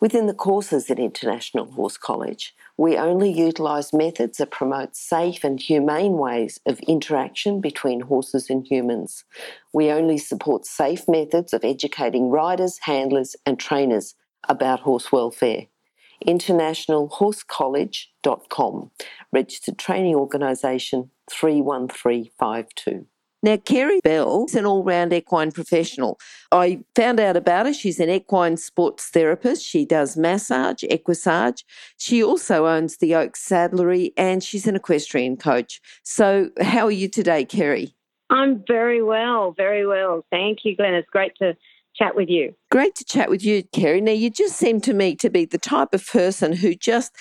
Within the courses at International Horse College, we only utilise methods that promote safe and humane ways of interaction between horses and humans. We only support safe methods of educating riders, handlers, and trainers about horse welfare. InternationalHorseCollege.com, registered training organisation 31352. Now, Kerrie Bell is an all round equine professional. I found out about her. She's an equine sports therapist. She does massage, equissage. She also owns the Oaks Saddlery and she's an equestrian coach. So, how are you today, Kerrie? I'm very well, very well. Thank you, Glenn. It's great to chat with you. Great to chat with you, Kerrie. Now, you just seem to me to be the type of person who just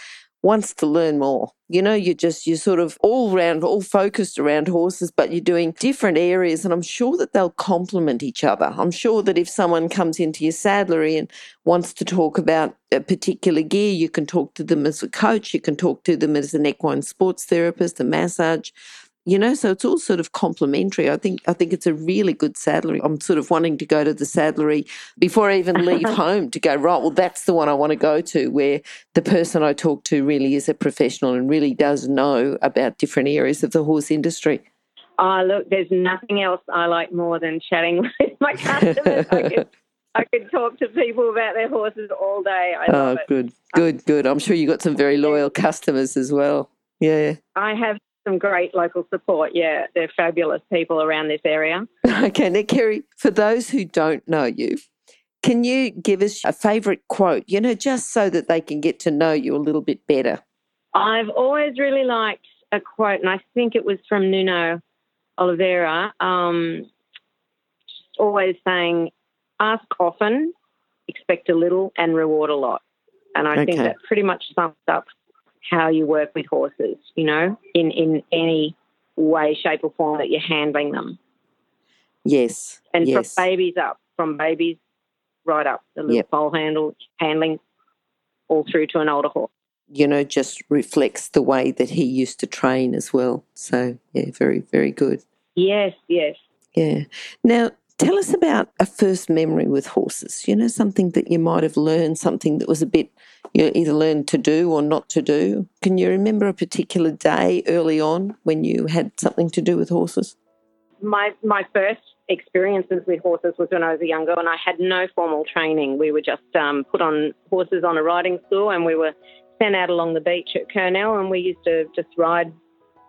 wants to learn more. You know, you're just, you're sort of all round, all focused around horses, but you're doing different areas. And I'm sure that they'll complement each other. I'm sure that if someone comes into your saddlery and wants to talk about a particular gear, you can talk to them as a coach, you can talk to them as an equine sports therapist, a massage, you know so it's all sort of complementary i think i think it's a really good saddlery i'm sort of wanting to go to the saddlery before i even leave home to go right well that's the one i want to go to where the person i talk to really is a professional and really does know about different areas of the horse industry. Oh look there's nothing else i like more than chatting with my customers. I could, I could talk to people about their horses all day. I oh good. Um, good good. I'm sure you've got some very loyal customers as well. Yeah. I have some great local support. Yeah, they're fabulous people around this area. Okay, now, Kerrie, for those who don't know you, can you give us a favourite quote, you know, just so that they can get to know you a little bit better? I've always really liked a quote, and I think it was from Nuno Oliveira, um, always saying, ask often, expect a little, and reward a lot. And I okay. think that pretty much sums up how you work with horses, you know, in, in any way, shape, or form that you're handling them. Yes. And yes. from babies up, from babies right up, the little yep. foal handle, handling all through to an older horse. You know, just reflects the way that he used to train as well. So, yeah, very, very good. Yes, yes. Yeah. Now, tell us about a first memory with horses. You know, something that you might have learned, something that was a bit you know, either learned to do or not to do. Can you remember a particular day early on when you had something to do with horses? My my first experiences with horses was when I was a younger, and I had no formal training. We were just um, put on horses on a riding school, and we were sent out along the beach at Kurnell, and we used to just ride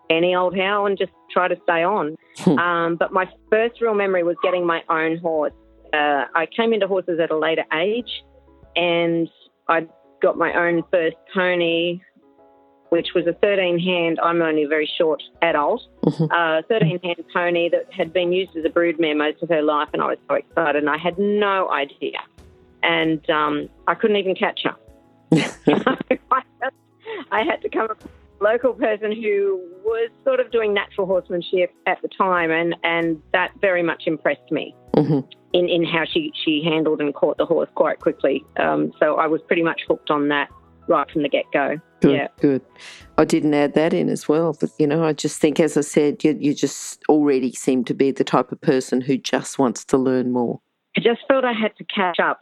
any old how and just try to stay on. Hmm. um, but my first real memory was getting my own horse. Uh, I came into horses at a later age, and I got my own first pony, which was a 13 hand. I'm only a very short adult. Mm-hmm. Uh, 13 hand pony that had been used as a broodmare most of her life, and I was so excited, and I had no idea, and um, I couldn't even catch her. I had to come across local person who was sort of doing natural horsemanship at the time, and, and that very much impressed me. Mm-hmm in, in how she, she handled and caught the horse quite quickly. Um, so I was pretty much hooked on that right from the get go. Good, yeah. good. I didn't add that in as well, but you know, I just think, as I said, you, you just already seem to be the type of person who just wants to learn more. I just felt I had to catch up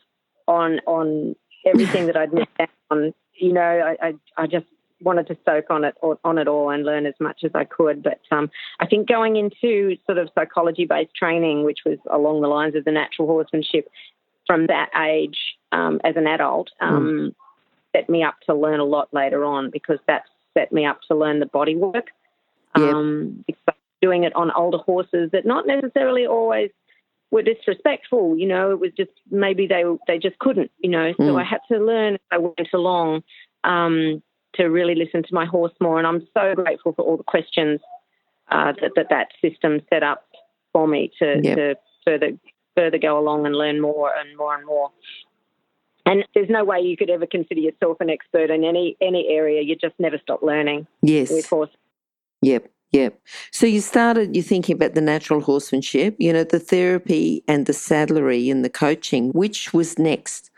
on on everything that I'd missed out on. You know, I, I, I just wanted to soak on it on it all and learn as much as I could. But um, I think going into sort of psychology based training, which was along the lines of the natural horsemanship, from that age um, as an adult, um, mm. set me up to learn a lot later on because that set me up to learn the body work. Um, doing it on older horses that not necessarily always were disrespectful. You know, it was just maybe they they just couldn't. You know, so mm. I had to learn as I went along. Um, to really listen to my horse more. And I'm so grateful for all the questions uh, that, that that system set up for me to, yep. to further further go along and learn more and more and more. And there's no way you could ever consider yourself an expert in any any area. You just never stop learning Yes. with horses. Yep. Yep. So you started, you're thinking about the natural horsemanship, you know, the therapy and the saddlery and the coaching. Which was next?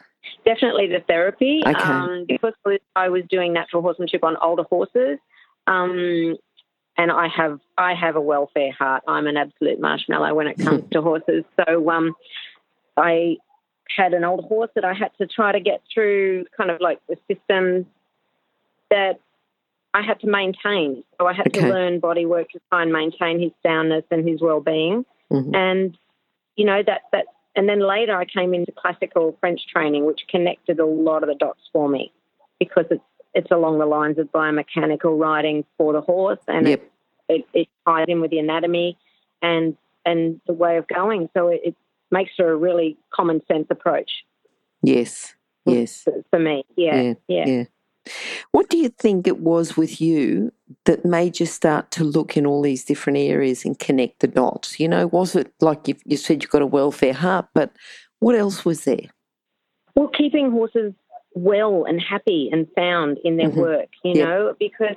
Definitely the therapy. Okay. Um, because I was doing natural horsemanship on older horses. Um, and I have I have a welfare heart. I'm an absolute marshmallow when it comes to horses. So um, I had an old horse that I had to try to get through kind of like the systems that I had to maintain. So I had Okay. to learn body work to try and maintain his soundness and his well being. Mhm. And you know that that and then later I came into classical French training, which connected a lot of the dots for me because it's it's along the lines of biomechanical riding for the horse and Yep. it, it, it ties in with the anatomy and and the way of going. So it, it makes for a really common sense approach Yes. Yes. for, for me. Yeah, Yeah, yeah. yeah. What do you think it was with you that made you start to look in all these different areas and connect the dots? You know, was it like you, you said you've got a welfare heart, but what else was there? Well, keeping horses well and happy and sound in their Mhm. work, you Yep. know, because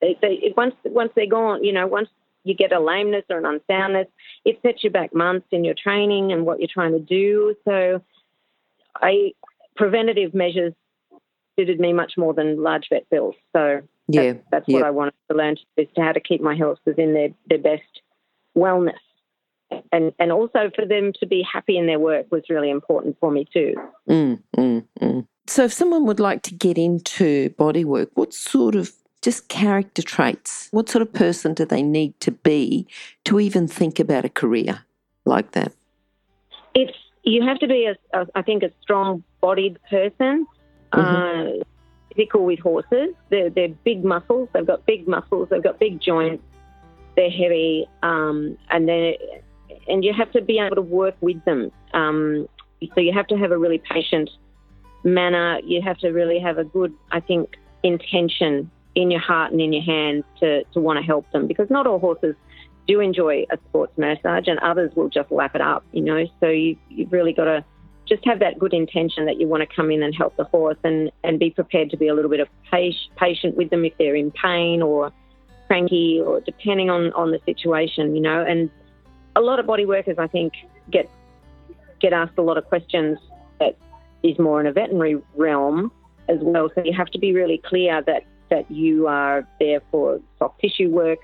they, they, once once they're gone, you know, once you get a lameness or an unsoundness, it sets you back months in your training and what you're trying to do. So, I preventative measures suited me much more than large vet bills. So Yeah. that's, what I wanted to learn is to how to keep my horses within their, their best wellness. And and also for them to be happy in their work was really important for me too. Mm, mm, mm. So, if someone would like to get into bodywork, what sort of just character traits, what sort of person do they need to be to even think about a career like that? It's you have to be a, a I think a strong-bodied person, uh, typical with horses. They're they're big muscles. They've got big muscles. They've got big joints. They're heavy, um, and they and you have to be able to work with them. Um, so you have to have a really patient manner. You have to really have a good, I think, intention in your heart and in your hands to to want to help them because not all horses do enjoy a sports massage and others will just lap it up, you know. So you, you've really got to just have that good intention that you want to come in and help the horse and, and be prepared to be a little bit of patient, with them if they're in pain or cranky or depending on, on the situation, you know. And a lot of body workers, I think, get get asked a lot of questions that is more in a veterinary realm as well. So you have to be really clear that, that you are there for soft tissue work,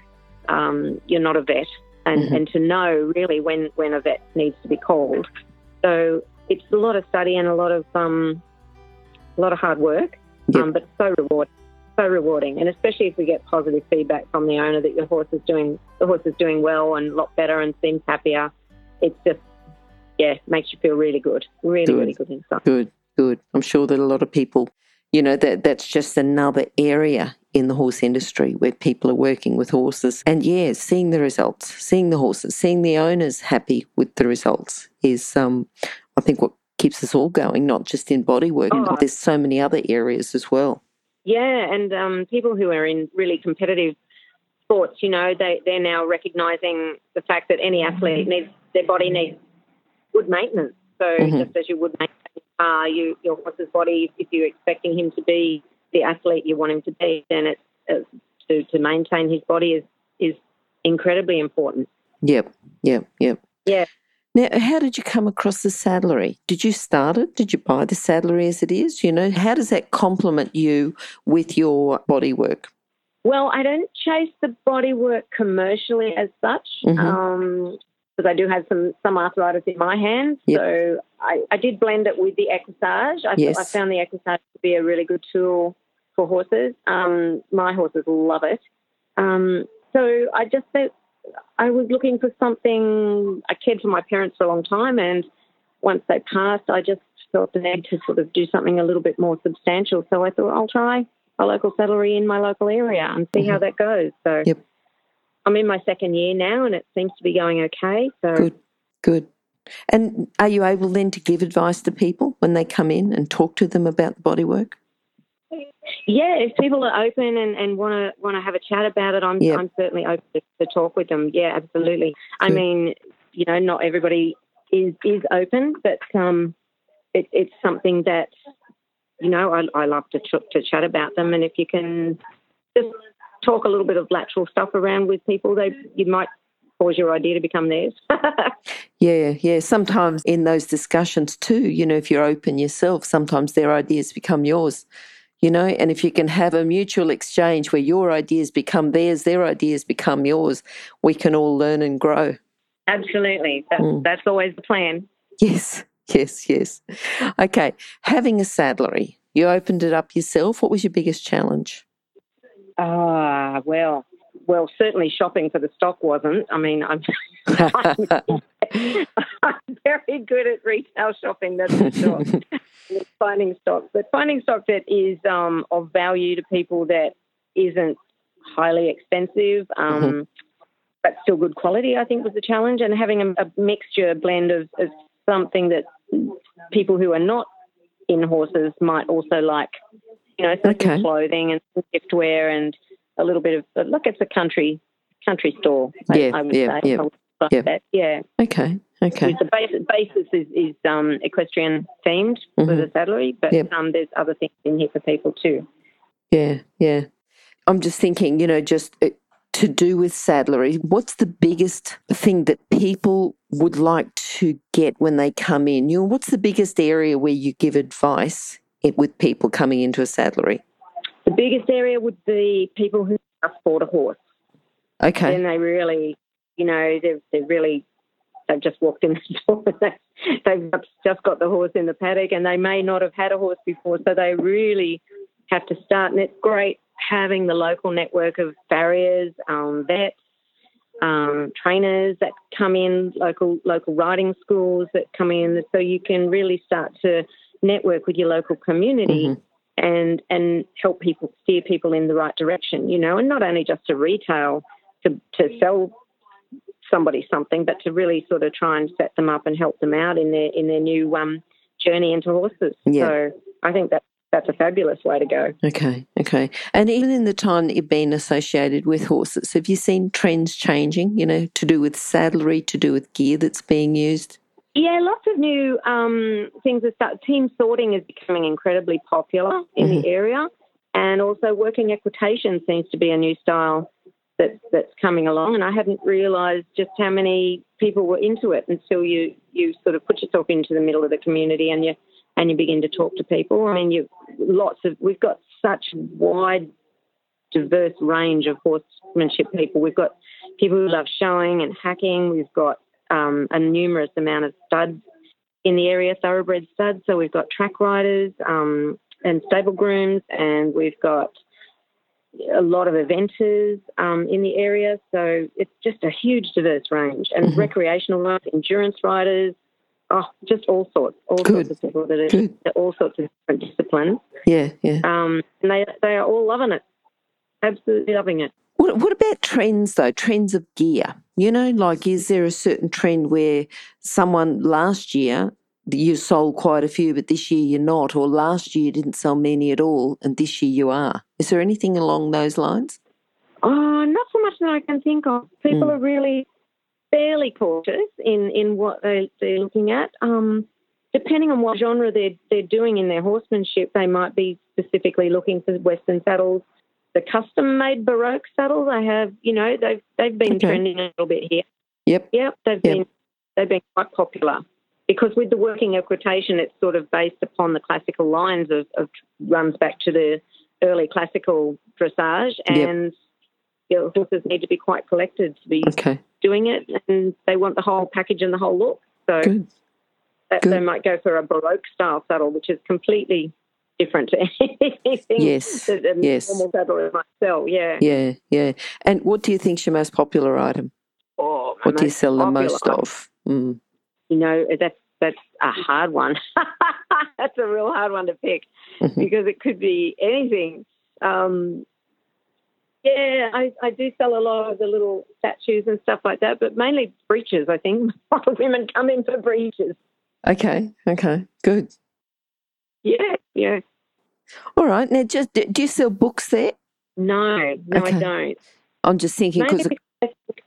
um, you're not a vet, and, Mhm. and to know really when, when a vet needs to be called. So it's a lot of study and a lot of um, a lot of hard work, um, but so rewarding, so rewarding, and especially if we get positive feedback from the owner that your horse is doing the horse is doing well and a lot better and seems happier. It's just yeah, makes you feel really good, really Good. really good inside. Good, good. I'm sure that a lot of people, you know, that that's just another area in the horse industry where people are working with horses. And yeah, seeing the results, seeing the horses, seeing the owners happy with the results is, um, I think, what keeps us all going, not just in body work, Oh. but there's so many other areas as well. Yeah, and um, people who are in really competitive sports, you know, they they're now recognizing the fact that any athlete needs their body needs good maintenance. So Mhm. just as you would maintain a car, you your horse's body, if you're expecting him to be the athlete you want him to be, then it's to to maintain his body is is incredibly important. Yep, yep, yep. Yeah. Now, how did you come across the saddlery? Did you start it? Did you buy the saddlery as it is? You know, how does that complement you with your body work? Well, I don't chase the body work commercially as such, Mhm. um, because I do have some some arthritis in my hands. Yep. So I, I did blend it with the equissage. I, Yes. I found the equissage to be a really good tool for horses. Um, my horses love it. Um, so I just I was looking for something. I cared for my parents for a long time, and once they passed, I just felt the need to sort of do something a little bit more substantial. So I thought I'll try a local saddlery in my local area and see how that goes. So Mm-hmm. Yep. I'm in my second year now, and it seems to be going okay. So Good, good. And are you able then to give advice to people when they come in and talk to them about the body work? Yeah, if people are open and, and want to want to have a chat about it, I'm Yep. I'm certainly open to, to talk with them. Yeah, absolutely. I mean, you know, not everybody is is open, but um, it, it's something that you know I, I love to ch- to chat about them, and if you can just talk a little bit of lateral stuff around with people, they you might cause your idea to become theirs. yeah, yeah. Sometimes in those discussions too, you know, if you're open yourself, sometimes their ideas become yours. You know, and if you can have a mutual exchange where your ideas become theirs, their ideas become yours, we can all learn and grow. Absolutely. That's, mm. that's always the plan. Yes, yes, yes. Okay. Having a saddlery, you opened it up yourself. What was your biggest challenge? Ah, well, well, certainly shopping for the stock wasn't. I mean, I'm, I'm very good at retail shopping, that's for sure. finding stock, but finding stock that is um, of value to people that isn't highly expensive, um, mm-hmm. but still good quality, I think was the challenge. And having a, a mixture, blend of, of something that people who are not in horses might also like, you know, some okay. clothing and giftware and a little bit of look. It's a country country store. Yeah, I, I yeah, say. yeah. Yeah. yeah. Okay. Okay. The basis, basis is, is um, equestrian themed mm-hmm. for the saddlery, but yep. um, there's other things in here for people too. Yeah, yeah. I'm just thinking, you know, just uh, to do with saddlery, what's the biggest thing that people would like to get when they come in? You know, what's the biggest area where you give advice with people coming into a saddlery? The biggest area would be people who just bought a horse. Okay. And they really, you know, they've, they've really, they've just walked in the door. they've just got the horse in the paddock and they may not have had a horse before. So they really have to start. And it's great having the local network of farriers, um, vets, um, trainers that come in, local local riding schools that come in, so you can really start to network with your local community mm-hmm and and help people steer people in the right direction, you know, and not only just to retail to to sell somebody something, but to really sort of try and set them up and help them out in their in their new um, journey into horses. Yeah. So I think that that's a fabulous way to go. Okay, okay. And even in the time that you've been associated with horses, have you seen trends changing, you know, to do with saddlery, to do with gear that's being used? Yeah, lots of new um, things are start. Team sorting is becoming incredibly popular in mm-hmm. the area, and also working equitation seems to be a new style that that's coming along. And I hadn't realised just how many people were into it until you you sort of put yourself into the middle of the community and you and you begin to talk to people. I mean, you lots of we've got such wide, diverse range of horsemanship people. We've got people who love showing and hacking. We've got um, a numerous amount of studs in the area, thoroughbred studs. So we've got track riders um, and stable grooms, and we've got a lot of eventers um, in the area. So it's just a huge diverse range, and mm-hmm. recreational riders, endurance riders. Oh, just all sorts, all Good. sorts of people that are all sorts of different disciplines. Yeah, yeah. Um, and they they are all loving it, absolutely loving it. What, what about trends though? Trends of gear. You know, like is there a certain trend where someone last year you sold quite a few, but this year you're not, or last year you didn't sell many at all, and this year you are? Is there anything along those lines? Oh, not so much that I can think of. People mm. are really fairly cautious in, in what they, they're looking at. Um, depending on what genre they're, they're doing in their horsemanship, they might be specifically looking for Western saddles the custom made Baroque saddles. I have, you know, they've they've been okay. trending a little bit here. Yep. Yep. They've yep. been they've been quite popular because with the working equitation, it's sort of based upon the classical lines of, of runs back to the early classical dressage, and yep. horses need to be quite collected to be okay. doing it, and they want the whole package and the whole look. So. Good. That, Good. they might go for a Baroque style saddle, which is completely different to anything yes. that a yes. normal saddler might sell. Yeah. Yeah, yeah. And what do you think's your most popular item? Oh, what do you sell the most of? Mm. You know, that's that's a hard one. that's a real hard one to pick because it could be anything. Um, yeah, I, I do sell a lot of the little statues and stuff like that, but mainly breeches. I think a lot of women come in for breeches. Okay, okay, good. Yeah, yeah. All right. Now, just do you sell books there? No, no, okay. I don't. I'm just thinking because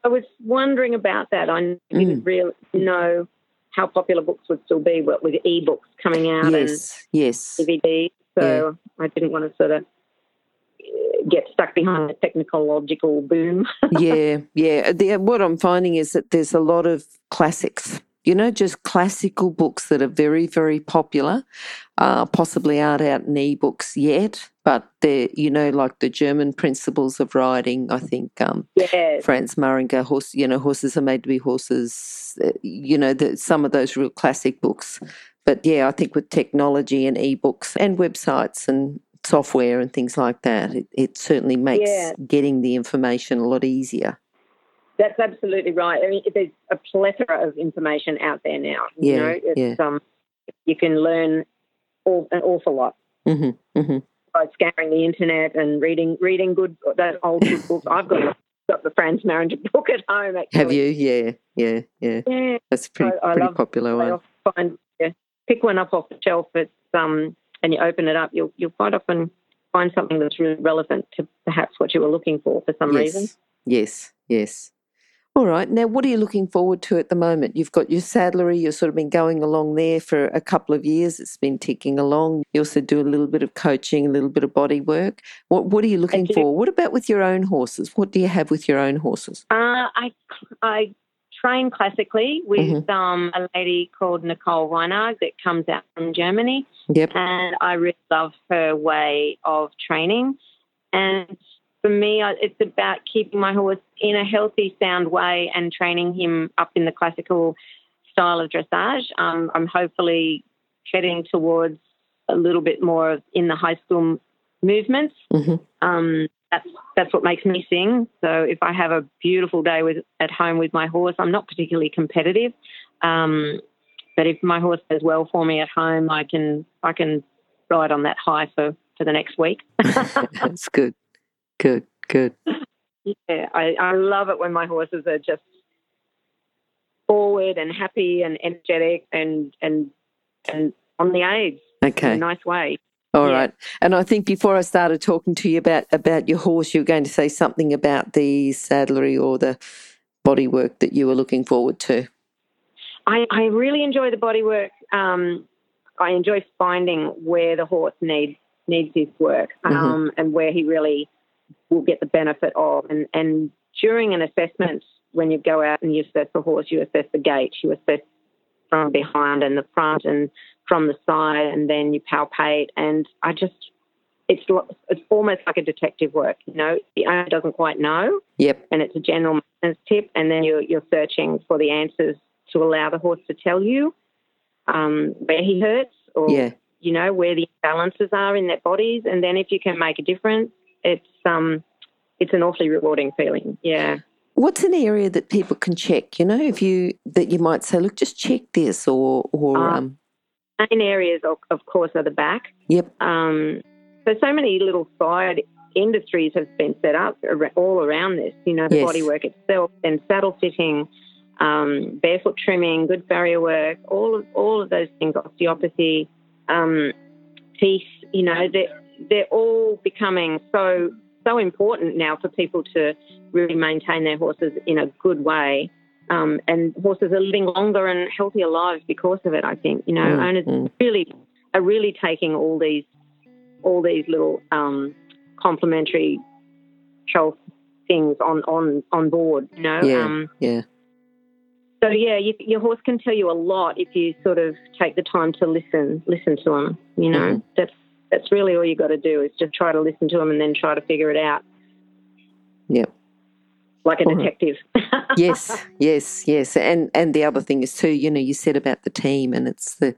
I was wondering about that. I didn't mm. really know how popular books would still be with, with e-books coming out yes, yes. and DVD. So I didn't want to sort of uh, get stuck behind the technological boom. yeah, yeah. The, what I'm finding is that there's a lot of classics. You know, just classical books that are very, very popular. Uh, possibly aren't out in ebooks yet, but they're you know like the German principles of riding. I think um, yes. Franz Mairinger, horse. You know, horses are made to be horses. uh, You know, the, some of those real classic books. But yeah, I think with technology and ebooks and websites and software and things like that, it, it certainly makes Yeah. getting the information a lot easier. That's absolutely right. I mean, there's a plethora of information out there now. You Yeah, know, it's, um, you can learn all, an awful lot hmm hmm by scouring the internet and reading reading good those old good books. I've got got the Franz Mairinger book at home. Actually. Have you? Yeah, yeah, yeah. Yeah, That's a pretty, I- I pretty love- popular one. find yeah, pick one up off the shelf. It's um, and you open it up, you'll you'll quite often find something that's really relevant to perhaps what you were looking for for some reason. Yes, yes, yes. All right. Now, what are you looking forward to at the moment? You've got your saddlery. You've sort of been going along there for a couple of years. It's been ticking along. You also do a little bit of coaching, a little bit of body work. What What are you looking for? What about with your own horses? What do you have with your own horses? Uh, I I train classically with Mm-hmm. um, a lady called Nicole Weinarg that comes out from Germany, Yep. and I really love her way of training. And for me, it's about keeping my horse in a healthy, sound way and training him up in the classical style of dressage. Um, I'm hopefully heading towards a little bit more of in the high school movements. hmm Um, that's that's what makes me sing. So if I have a beautiful day with at home with my horse, I'm not particularly competitive. Um, but if my horse does well for me at home, I can I can ride on that high for, for the next week. That's good. Good. Good. yeah, I, I love it when my horses are just forward and happy and energetic and and and on the aids in a Okay. nice way. All Yeah. right. And I think before I started talking to you about about your horse, you were going to say something about the saddlery or the body work that you were looking forward to. I, I really enjoy the body work. Um, I enjoy finding where the horse needs needs his work um, and where he really will get the benefit of. And, and during an assessment, when you go out and you assess the horse, you assess the gait, you assess from behind and the front and from the side, and then you palpate. And I just, it's it's almost like a detective work. You know, the owner doesn't quite know, Yep. and it's a general maintenance tip, and then you're, you're searching for the answers to allow the horse to tell you um, where he hurts or, Yeah. you know, where the imbalances are in their bodies. And then if you can make a difference, it's, um, it's an awfully rewarding feeling. Yeah. What's an area that people can check? You know, if you that you might say, look, just check this, or or Uh, um, Main areas, of, of course, are the back. yep, Um, so, so many little side industries have been set up all around this. You know, the Yes. bodywork itself, and saddle fitting, um, barefoot trimming, good farrier work, all of all of those things, osteopathy, um, teeth. You know, they're all becoming so so important now for people to really maintain their horses in a good way. Um, and horses are living longer and healthier lives because of it. I think you know Mm, owners mm. really are really taking all these all these little um, complementary health things on on on board. You know, Yeah. um, yeah, so yeah, you, your horse can tell you a lot if you sort of take the time to listen listen to them. You know, Mhm. that's that's really all you got to do is just try to listen to them and then try to figure it out yep. like a All right. detective. yes, yes, yes. And and the other thing is too, you know, you said about the team, and it's the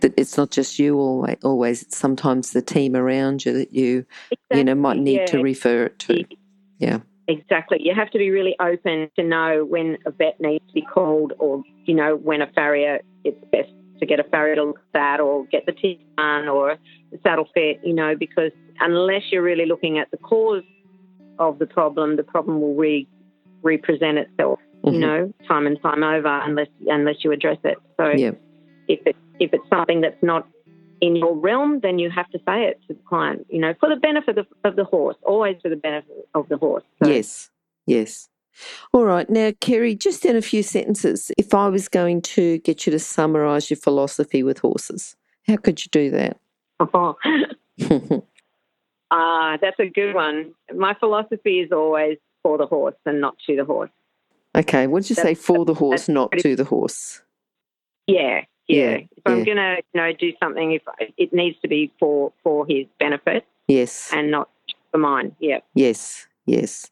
that it's not just you always. Always, it's sometimes the team around you that you you know might need yeah. to refer it to. Yeah. Exactly. You have to be really open to know when a vet needs to be called or, you know, when a farrier, it's best to get a farrier to look at that or get the teeth done or the saddle fit, you know, because unless you're really looking at the cause of the problem, the problem will re represent itself, Mhm. you know, time and time over unless unless you address it. So Yeah. if it if it's something that's not in your realm, then you have to say it to the client, you know, for the benefit of, of the horse, always for the benefit of the horse. So- Yes. Yes. All right. Now, Kerrie, just in a few sentences, if I was going to get you to summarise your philosophy with horses, how could you do that? Oh. Ah, that's a good one. My philosophy is always for the horse and not to the horse. okay. What did you say? For the horse, not pretty- to the horse. Yeah, Yeah, yeah. If I'm gonna, you know, do something, if it needs to be for for his benefit Yes. and not for mine. Yeah. Yes, Yes.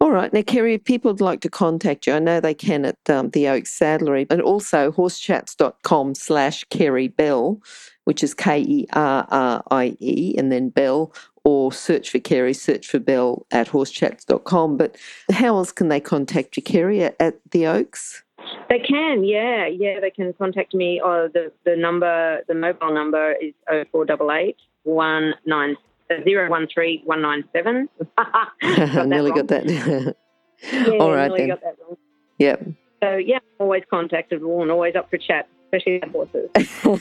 All right. Now, Kerrie, if people would like to contact you, I know they can at um, the Oaks Saddlery but also horsechats.com slash Kerrie Bell, which is K E R R I E and then Bell, or search for Kerrie, search for Bell at horsechats.com. But how else can they contact you, Kerrie, at, at the Oaks? They can, yeah, yeah. They can contact me. Or oh, the the number, the mobile number is 0488 196 zero one three one nine seven. I nearly got that. Yeah, All right nearly then. got that wrong. yep. So yeah, always contactable and always up for chat, especially horses.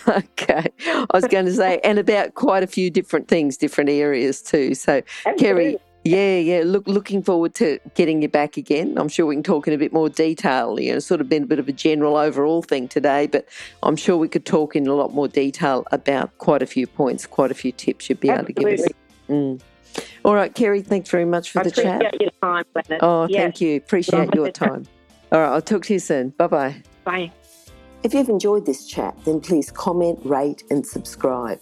okay. I was going to say, and about quite a few different things, different areas too. So, Kerrie, Absolutely. Yeah, yeah, look, looking forward to getting you back again. I'm sure we can talk in a bit more detail. You know, it's sort of been a bit of a general overall thing today, but I'm sure we could talk in a lot more detail about quite a few points, quite a few tips you'd be able to give us. Absolutely. Mm. All right, Kerrie, thanks very much for I the chat. appreciate your time, Leonard. Oh, Yeah. thank you. Appreciate your time. All right, I'll talk to you soon. Bye bye. Bye. If you've enjoyed this chat, then please comment, rate, and subscribe.